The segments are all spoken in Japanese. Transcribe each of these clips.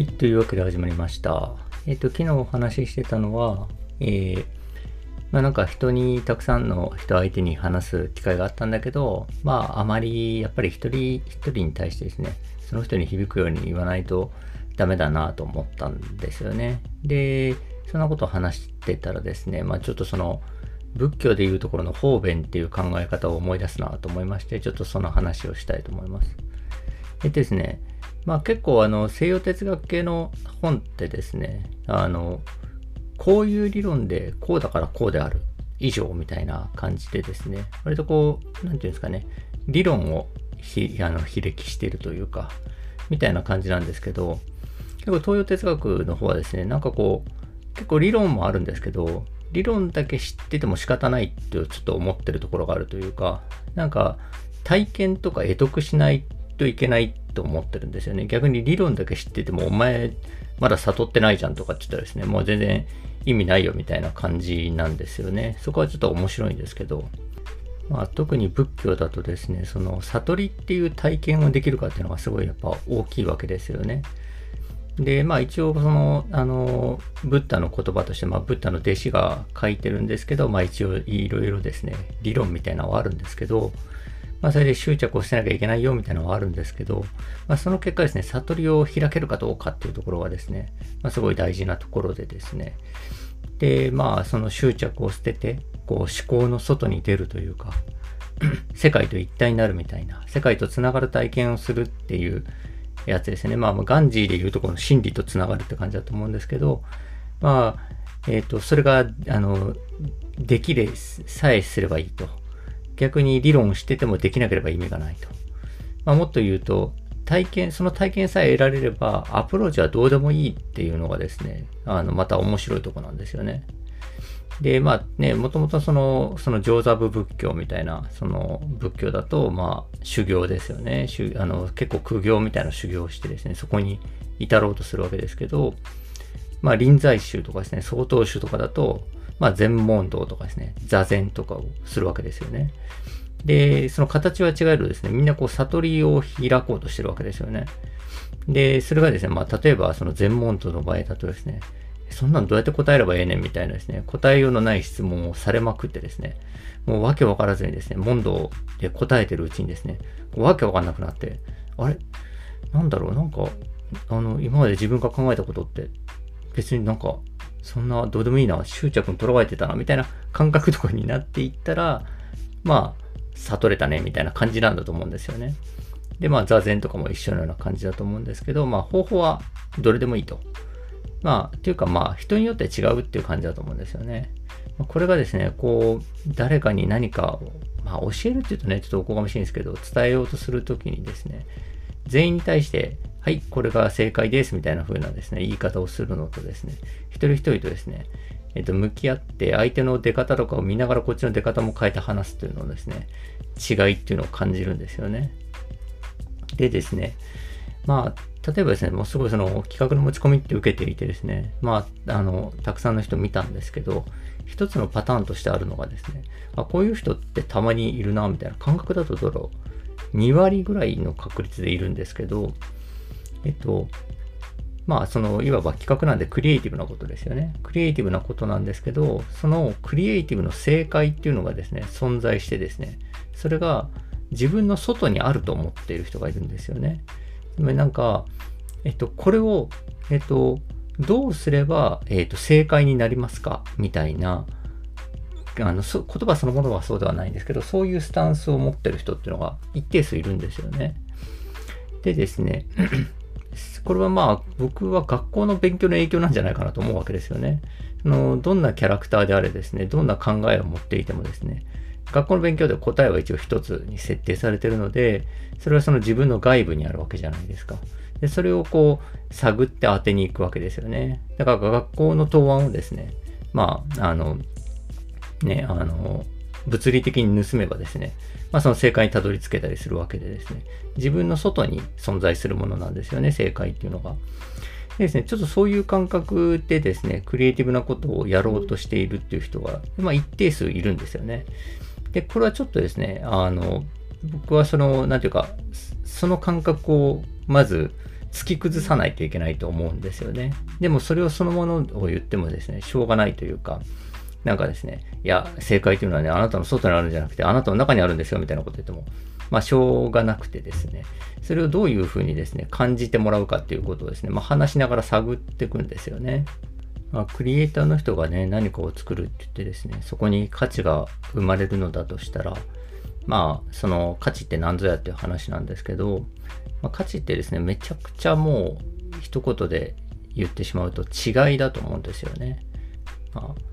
はい、というわけで始まりました。えっ、と、昨日お話ししてたのは、えー、まあなんか人にたくさんの人相手に話す機会があったんだけど、まああまりやっぱり一人一人に対してですね、その人に響くように言わないとダメだなと思ったんですよね。で、そんなことを話してたらですね、まあちょっとその仏教でいうところの方便っていう考え方を思い出すなと思いまして、ちょっとその話をしたいと思います。えっとですね、まあ結構あの西洋哲学系の本ってですね、あの、こういう理論でこうだからこうである以上みたいな感じでですね、割とこう、なんていうんですかね、理論をひあの非歴しているというか、みたいな感じなんですけど、結構東洋哲学の方はですね、なんかこう、結構理論もあるんですけど、理論だけ知ってても仕方ないってちょっと思ってるところがあるというか、なんか体験とか得得しないといけないと思ってるんですよね。逆に理論だけ知ってても、お前まだ悟ってないじゃんとかって言ったらですね、もう全然意味ないよみたいな感じなんですよね。そこはちょっと面白いんですけど、まあ、特に仏教だとですね、その悟りっていう体験をできるかっていうのがすごいやっぱ大きいわけですよね。で、まあ一応その、あの、ブッダの言葉として、まあブッダの弟子が書いてるんですけど、まあ一応いろいろですね、理論みたいなのはあるんですけど、まあそれで執着をしてなきゃいけないよみたいなのはあるんですけど、まあその結果ですね、悟りを開けるかどうかっていうところがですね、まあすごい大事なところでですね、で、まあその執着を捨てて、こう思考の外に出るというか、世界と一体になるみたいな、世界とつながる体験をするっていうやつですね。まあ、ガンジーでいうとこの真理とつながるって感じだと思うんですけど、まあ、えっ、ー、と、それが、あの、できれさえすればいいと。逆に理論しててもできなければ意味がないと。まあ、もっと言うと、体験、その体験さえ得られれば、アプローチはどうでもいいっていうのがですね、あの、また面白いとこなんですよね。で、まあね、もともとその、その上座部仏教みたいな、その仏教だと、まあ修行ですよね。あの結構苦行みたいな修行をしてですね、そこに至ろうとするわけですけど、まあ臨済宗とかですね、曹洞宗とかだと、まあ禅問答とかですね、座禅とかをするわけですよね。で、その形は違えるとですね、みんなこう悟りを開こうとしてるわけですよね。で、それがですね、まあ例えばその禅問答の場合だとですね、そんなのどうやって答えればええねんみたいなですね、答えようのない質問をされまくってですね、もうわけわからずにですね、問答で答えてるうちにですね、わけわかんなくなって、あれ？なんだろう？なんか、あの、今まで自分が考えたことって、別になんか、そんなどうでもいいな、執着にとらわれてたな、みたいな感覚とかになっていったら、まあ、悟れたね、みたいな感じなんだと思うんですよね。で、まあ、座禅とかも一緒のような感じだと思うんですけど、まあ、方法はどれでもいいと。まあ、っていうかまあ、人によって違うっていう感じだと思うんですよね。これがですね、こう、誰かに何かを、まあ、教えるって言うとね、ちょっとおこがましいんですけど、伝えようとするときにですね、全員に対して、はい、これが正解ですみたいな風なですね、言い方をするのとですね、一人一人とですね、えっと、向き合って相手の出方とかを見ながらこっちの出方も変えて話すというのをですね、違いっていうのを感じるんですよね。でですね、まあ、例えばですね、もうすごいその企画の持ち込みって受けていてですね、まあ、あの、たくさんの人見たんですけど、一つのパターンとしてあるのがですね、あ、こういう人ってたまにいるな、みたいな感覚だとどうだろう。2割ぐらいの確率でいるんですけど、えっと、まあ、その、いわば企画なんでクリエイティブなことですよね。クリエイティブなことなんですけど、そのクリエイティブの正解っていうのがですね、存在してですね、それが自分の外にあると思っている人がいるんですよね。なんか、えっと、これを、えっと、どうすれば、えっと、正解になりますか？みたいな、あの言葉そのものはそうではないんですけど、そういうスタンスを持ってる人っていうのが一定数いるんですよね。でですね、これはまあ僕は学校の勉強の影響なんじゃないかなと思うわけですよね。あのどんなキャラクターであれですね、どんな考えを持っていてもですね、学校の勉強で答えは一応一つに設定されてるので、それはその自分の外部にあるわけじゃないですか。で、それをこう、探って当てに行くわけですよね。だから学校の答案をですね、まあ、あの、ね、あの、物理的に盗めばですね、まあその正解にたどり着けたりするわけでですね、自分の外に存在するものなんですよね、正解っていうのが。でですね、ちょっとそういう感覚でですね、クリエイティブなことをやろうとしているっていう人が、まあ一定数いるんですよね。で、これはちょっとですね、あの、僕はその、なんていうか、その感覚をまず、突き崩さないといけないと思うんですよね。でもそれをそのものを言ってもですね、しょうがないというか、なんかですね、いや、正解というのはね、あなたの外にあるんじゃなくて、あなたの中にあるんですよ、みたいなこと言っても、まあ、しょうがなくてですね、それをどういうふうにですね、感じてもらうかっていうことをですね、まあ、話しながら探っていくんですよね。まあ、クリエイターの人がね、何かを作るって言ってですね、そこに価値が生まれるのだとしたら、まあ、その価値って何ぞやっていう話なんですけど、まあ、価値ってですね、めちゃくちゃもう一言で言ってしまうと違いだと思うんですよね。まあ、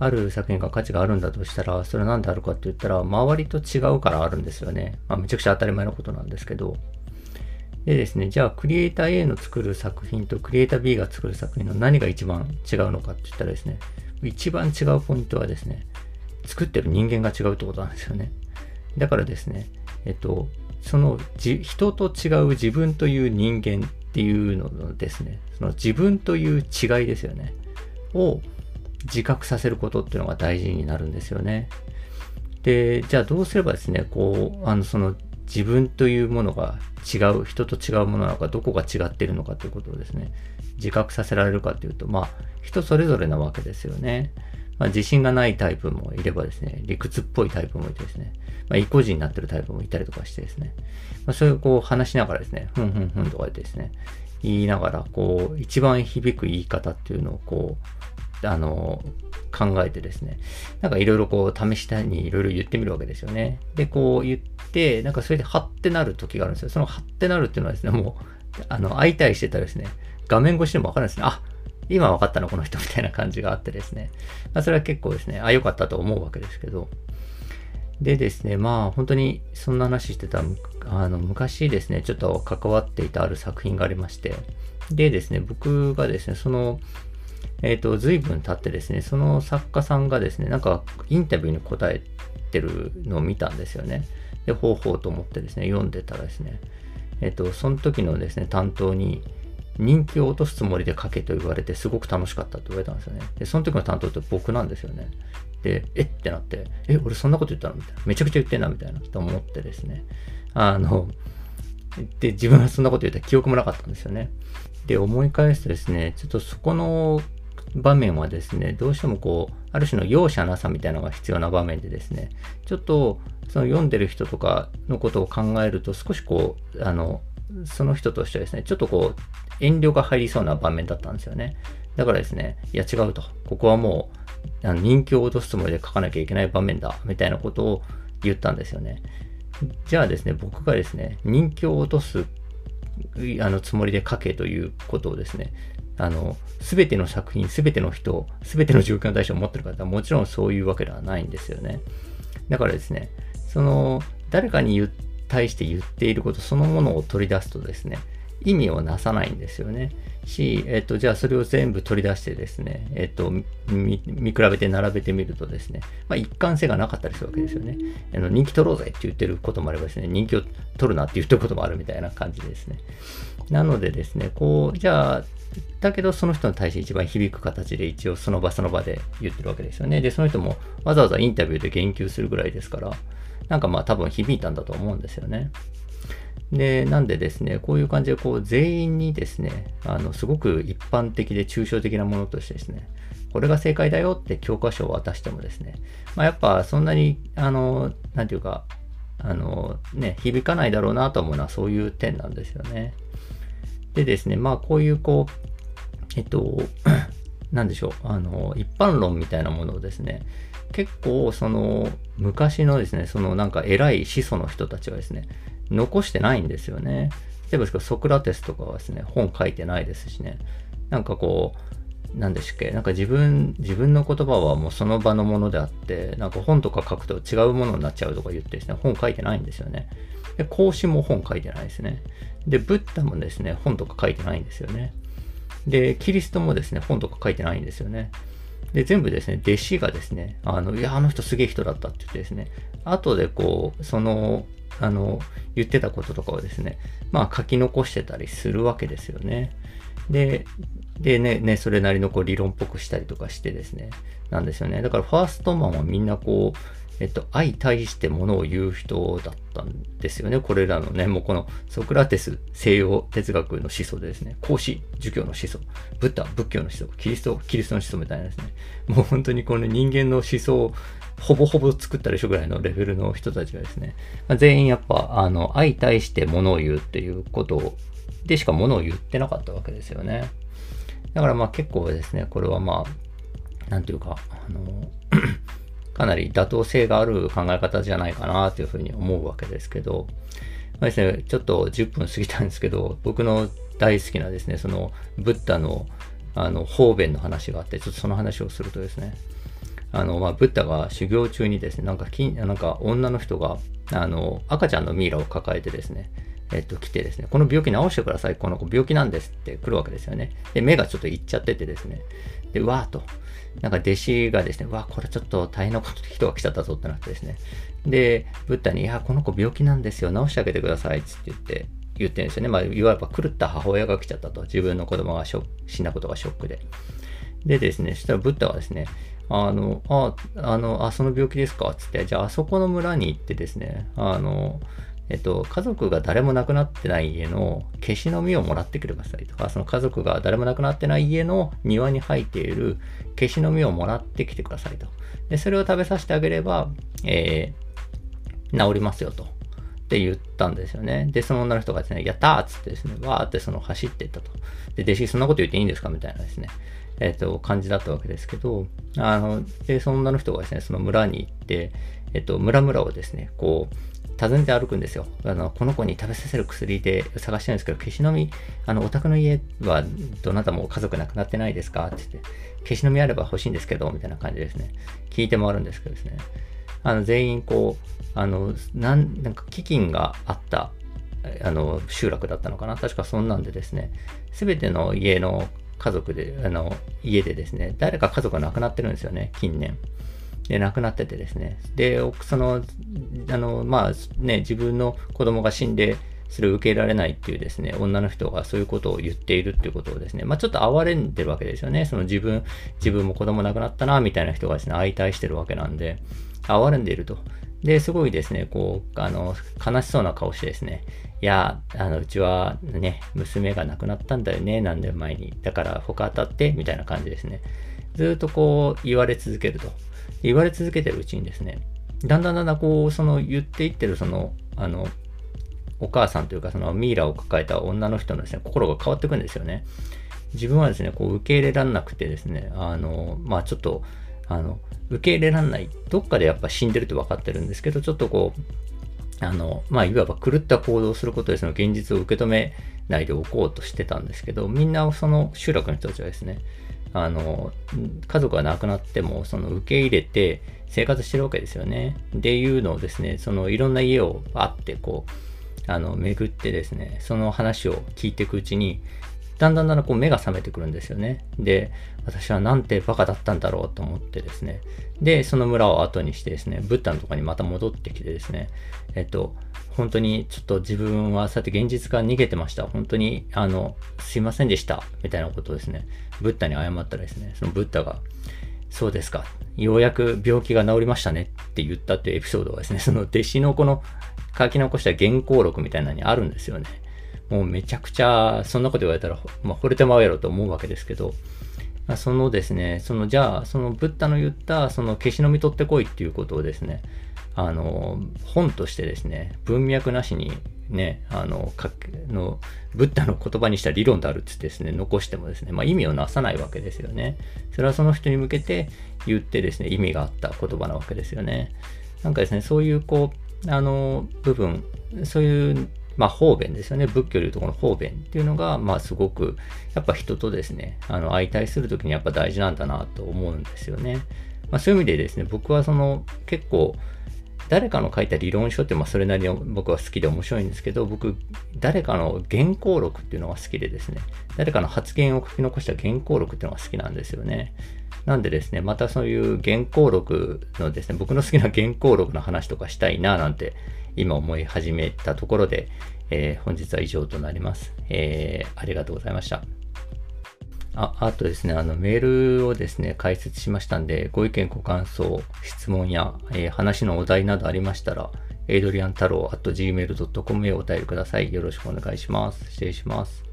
ある作品が価値があるんだとしたら、それは何であるかって言ったら、周りと違うからあるんですよね。まあ、めちゃくちゃ当たり前のことなんですけど。でですね、じゃあクリエイター A の作る作品とクリエイター B が作る作品の何が一番違うのかって言ったらですね、一番違うポイントはですね、作ってる人間が違うってことなんですよね。だからですね、えっと、その人と違う自分という人間っていうののですね、その自分という違いですよね、を自覚させることっていうのが大事になるんですよね。で、じゃあどうすればですね、こう、あの、その自分というものが違う、人と違うものなのか、どこが違ってるのかということをですね、自覚させられるかというと、まあ、人それぞれなわけですよね。まあ、自信がないタイプもいればですね、理屈っぽいタイプもいてですね、まあ、意固地になってるタイプもいたりとかしてですね、まあ、そういうこう話しながらですね、ふんふんふんとか言ってですね、言いながら、こう、一番響く言い方っていうのをこう、あの、考えてですね、なんかいろいろこう試したいにいろいろ言ってみるわけですよね。で、こう言って、なんかそれでハッてなる時があるんですよ。そのハッてなるっていうのはですね、もう、あの、相対してたらですね、画面越しでもわかるんですね。あ、今分かったのこの人みたいな感じがあってですね。まあ、それは結構ですね、あ、良かったと思うわけですけど。でですね、まあ本当にそんな話してた、あの昔ですね、ちょっと関わっていたある作品がありまして、でですね、僕がですね、その、えっ、ー、と、随分経ってですね、その作家さんがですね、なんかインタビューに答えてるのを見たんですよね。で、方法と思ってですね、読んでたらですね、えっ、ー、と、その時のですね、担当に、人気を落とすつもりで書けと言われてすごく楽しかったって言われたんですよね。で、その時の担当って僕なんですよね。で、えってなって、え、俺そんなこと言ったのみたいな。めちゃくちゃ言ってんなみたいなと思ってですね。あの、で、自分はそんなこと言った記憶もなかったんですよね。で、思い返すとですね、ちょっとそこの場面はですね、どうしてもこう、ある種の容赦なさみたいなのが必要な場面でですね、ちょっとその読んでる人とかのことを考えると少しこう、あの、その人としてはですね、ちょっとこう、遠慮が入りそうな場面だったんですよね。だからですね、いや違うと。ここはもう、あの人気を落とすつもりで書かなきゃいけない場面だ、みたいなことを言ったんですよね。じゃあですね、僕がですね、人気を落とすあのつもりで書けということをですね、あの、すべての作品、すべての人、すべての状況の対象を持ってる方はもちろんそういうわけではないんですよね。だからですね、その、誰かに対して言っていることそのものを取り出すとですね、意味をなさないんですよね。し、えっと、じゃあそれを全部取り出してですね、えっと、見比べて並べてみるとですね、まあ、一貫性がなかったりするわけですよね。あの人気取ろうぜって言ってることもあればですね、人気を取るなって言ってることもあるみたいな感じですね。なのでですね、こう、じゃあ、だけどその人に対して一番響く形で一応その場その場で言ってるわけですよね。で、その人もわざわざインタビューで言及するぐらいですから、なんかまあ多分響いたんだと思うんですよね。で、なんでですね、こういう感じで、こう、全員にですね、あの、すごく一般的で抽象的なものとしてですね、これが正解だよって教科書を渡してもですね、まあ、やっぱそんなに、あの、なんていうか、あの、ね、響かないだろうなと思うのはそういう点なんですよね。でですね、まあ、こういう、こう、えっと、なんでしょう、あの、一般論みたいなものをですね、結構、その、昔のですね、そのなんか偉い始祖の人たちはですね、残してないんですよね。例えばソクラテスとかはですね、本書いてないですしね。なんかこう、なんでしたっけなんか自分、自分の言葉はもうその場のものであって、なんか本とか書くと違うものになっちゃうとか言ってですね、本書いてないんですよね。で、孔子も本書いてないですね。で、ブッダもですね、本とか書いてないんですよね。で、キリストもですね、本とか書いてないんですよね。で、全部ですね、弟子がですね、あの、いや、あの人すげえ人だったって言ってですね、後でこう、そのあの、言ってたこととかをですね、まあ書き残してたりするわけですよね。で、でね、ね、それなりのこう理論っぽくしたりとかしてですね、なんですよね。だからファーストマンはみんなこう、えっと、相対してものを言う人だったんですよね。これらのね、もうこのソクラテス、西洋哲学の思想でですね、孔子、儒教の思想、ブッダ、仏教の思想、キリスト、キリストの思想みたいなですね、もう本当にこの人間の思想をほぼほぼ作ったでしょぐらいのレベルの人たちがですね、まあ、全員やっぱ、あの、相対してものを言うっていうことでしかものを言ってなかったわけですよね。だからまあ結構ですね、これはまあ、なんていうか、あの、かなり妥当性がある考え方じゃないかなというふうに思うわけですけど、まあ、ですね、ちょっと10分過ぎたんですけど、僕の大好きなですね、そのブッダのあの方便の話があって、ちょっとその話をするとですね、あの、まあ、ブッダが修行中にですね、なんかき、なんか女の人が、あの、赤ちゃんのミイラを抱えてですね、えっと、来てですね、この病気治してください、この子病気なんですって来るわけですよね。で、目がちょっといっちゃっててですね、で、わーと、なんか弟子がですね、わ、これちょっと大変なこと人が来ちゃったぞってなってですね。で、ブッダに、いや、この子病気なんですよ、治してあげてください、つって言って、言ってるんですよね。まあ、いわば狂った母親が来ちゃったと。自分の子供が死んだことがショックで。でですね、そしたらブッダはですね、あの、あ、あの、あ、その病気ですか？つって、じゃあ、あそこの村に行ってですね、あの、えっと、家族が誰も亡くなってない家の消しの実をもらってくれくださいとか、その家族が誰も亡くなってない家の庭に生えている消しの実をもらってきてくださいと。で、それを食べさせてあげれば、えー、治りますよと。って言ったんですよね。で、その女の人がですね、やったーっつってですね、わーってその走っていったと。で、弟子そんなこと言っていいんですか？みたいなですね、えっ、ー、と、感じだったわけですけど、あの、で、その女の人がですね、その村に行って、えっ、ー、と、村々をですね、こう、訪ねて歩くんですよ。あの、この子に食べさせる薬で探してるんですけど、消しの実、あの、お宅の家はどなたも家族亡くなってないですか？って言って、消しの実あれば欲しいんですけど、みたいな感じですね。聞いて回るんですけどですね。あの、全員こう、あの、なん、なんか飢饉があった、あの、集落だったのかな？確かそんなんでですね、すべての家の家族で、あの、家でですね、誰か家族が亡くなってるんですよね、近年。で、亡くなっててですね。で、その、あの、まあね、自分の子供が死んで、それを受け入れられないっていうですね、女の人がそういうことを言っているっていうことをですね、まあちょっと哀れんでるわけですよね。その自分、自分も子供亡くなったな、みたいな人がですね、相対してるわけなんで、哀れんでいると。で、すごいですね、こう、あの、悲しそうな顔してですね、いや、あの、うちはね、娘が亡くなったんだよね、何年前に。だから他当たって、みたいな感じですね。ずっとこう言われ続けると。言われ続けてるうちにですね、だんだんだんだんこう、その言っていってるその、あの、お母さんというかそのミイラを抱えた女の人のですね、心が変わってくんですよね。自分はですね、こう受け入れらんなくてですね、あの、まあちょっと、あの、受け入れらんない。どっかでやっぱ死んでるって分かってるんですけど、ちょっとこう、あの、まあいわば狂った行動をすることでその現実を受け止めないでおこうとしてたんですけど、みんなその集落の人たちはですね、あの、家族が亡くなっても、その受け入れて生活してるわけですよね。っていうのをですね、そのいろんな家をあってこう、あの、巡ってですね、その話を聞いていくうちに、だんだんだんだんこう目が覚めてくるんですよね。で、私はなんてバカだったんだろうと思ってですね。で、その村を後にしてですね、ブッダのとこにまた戻ってきてですね、えっと、本当にちょっと自分はさて現実から逃げてました。本当に、あの、すいませんでした。みたいなことをですね、ブッダに謝ったらですね、そのブッダが、そうですか。ようやく病気が治りましたねって言ったっていうエピソードがですね、その弟子のこの書き残した原稿録みたいなのにあるんですよね。もうめちゃくちゃ、そんなこと言われたら、まあ、惚れてまうやろと思うわけですけど、まあ、そのですね、そのじゃあ、そのブッダの言った、その消しの実取ってこいっていうことをですね、あの、本としてですね、文脈なしにね、あの、かの、ブッダの言葉にした理論であるってですね、残してもですね、まあ意味をなさないわけですよね。それはその人に向けて言ってですね、意味があった言葉なわけですよね。なんかですね、そういうこう、あの、部分、そういうまあ、方便ですよね。仏教でいうとこの方便っていうのが、まあ、すごく、やっぱ人とですね、あの、相対するときにやっぱ大事なんだなと思うんですよね。まあ、そういう意味でですね、僕はその、結構、誰かの書いた理論書って、まあ、それなりに僕は好きで面白いんですけど、僕、誰かの原稿録っていうのが好きでですね、誰かの発言を書き残した原稿録っていうのが好きなんですよね。なんでですね、またそういう原稿録のですね、僕の好きな原稿録の話とかしたいななんて今思い始めたところで、えー、本日は以上となります、えー、ありがとうございました。あ、あとですね、あの、メールをですね、解説しましたんで、ご意見、ご感想、質問や、えー、話のお題などありましたら、エイドリアン太郎 at gmail.com へお便りください。よろしくお願いします。失礼します。